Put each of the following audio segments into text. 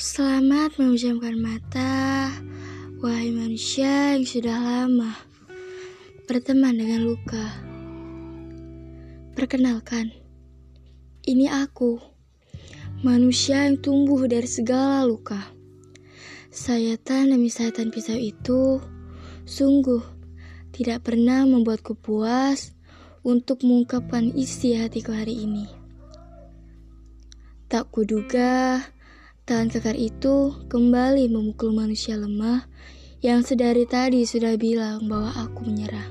Selamat memejamkan mata, wahai manusia yang sudah lama berteman dengan luka. Perkenalkan, ini aku, manusia yang tumbuh dari segala luka. Sayatan demi sayatan pisau itu sungguh tidak pernah membuatku puas untuk mengungkapkan isi hatiku hari ini. Tak kuduga, tangan kekar itu kembali memukul manusia lemah yang sedari tadi sudah bilang bahwa aku menyerah.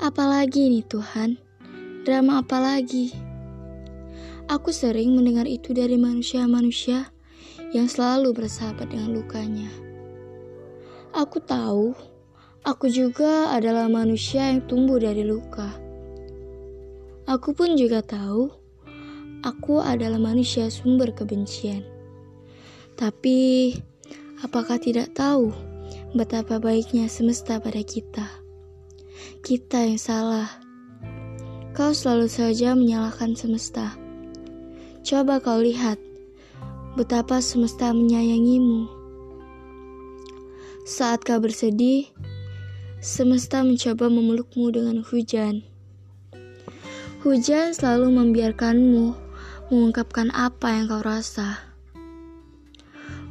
Apalagi ini Tuhan, drama apa lagi? Aku sering mendengar itu dari manusia-manusia yang selalu bersahabat dengan lukanya. Aku tahu, aku juga adalah manusia yang tumbuh dari luka. Aku pun juga tahu aku adalah manusia sumber kebencian. Tapi, apakah tidak tahu betapa baiknya semesta pada kita? Kita yang salah. Kau selalu saja menyalahkan semesta. Coba kau lihat betapa semesta menyayangimu. Saat kau bersedih, semesta mencoba memelukmu dengan hujan. Hujan selalu membiarkanmu mengungkapkan apa yang kau rasa.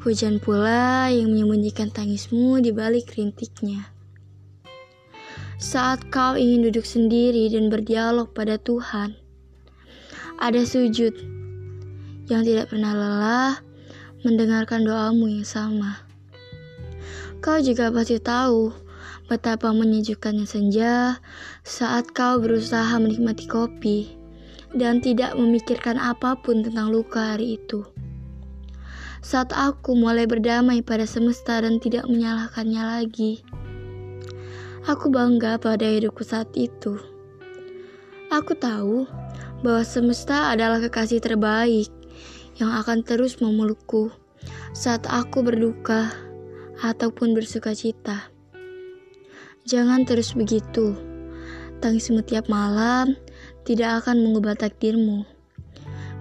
Hujan pula yang menyembunyikan tangismu di balik rintiknya. Saat kau ingin duduk sendiri dan berdialog pada Tuhan, ada sujud yang tidak pernah lelah mendengarkan doamu yang sama. Kau juga pasti tahu betapa menyejukkannya senja saat kau berusaha menikmati kopi dan tidak memikirkan apa pun tentang luka hari itu. Saat aku mulai berdamai pada semesta dan tidak menyalahkannya lagi, aku bangga pada hidupku saat itu. Aku tahu bahwa semesta adalah kekasih terbaik yang akan terus memelukku saat aku berduka ataupun bersuka cita. Jangan terus begitu. Tangismu tiap malam tidak akan mengubah takdirmu.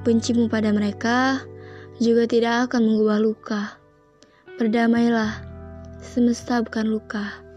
Bencimu pada mereka juga tidak akan mengubah luka. Berdamailah, semesta bukan luka.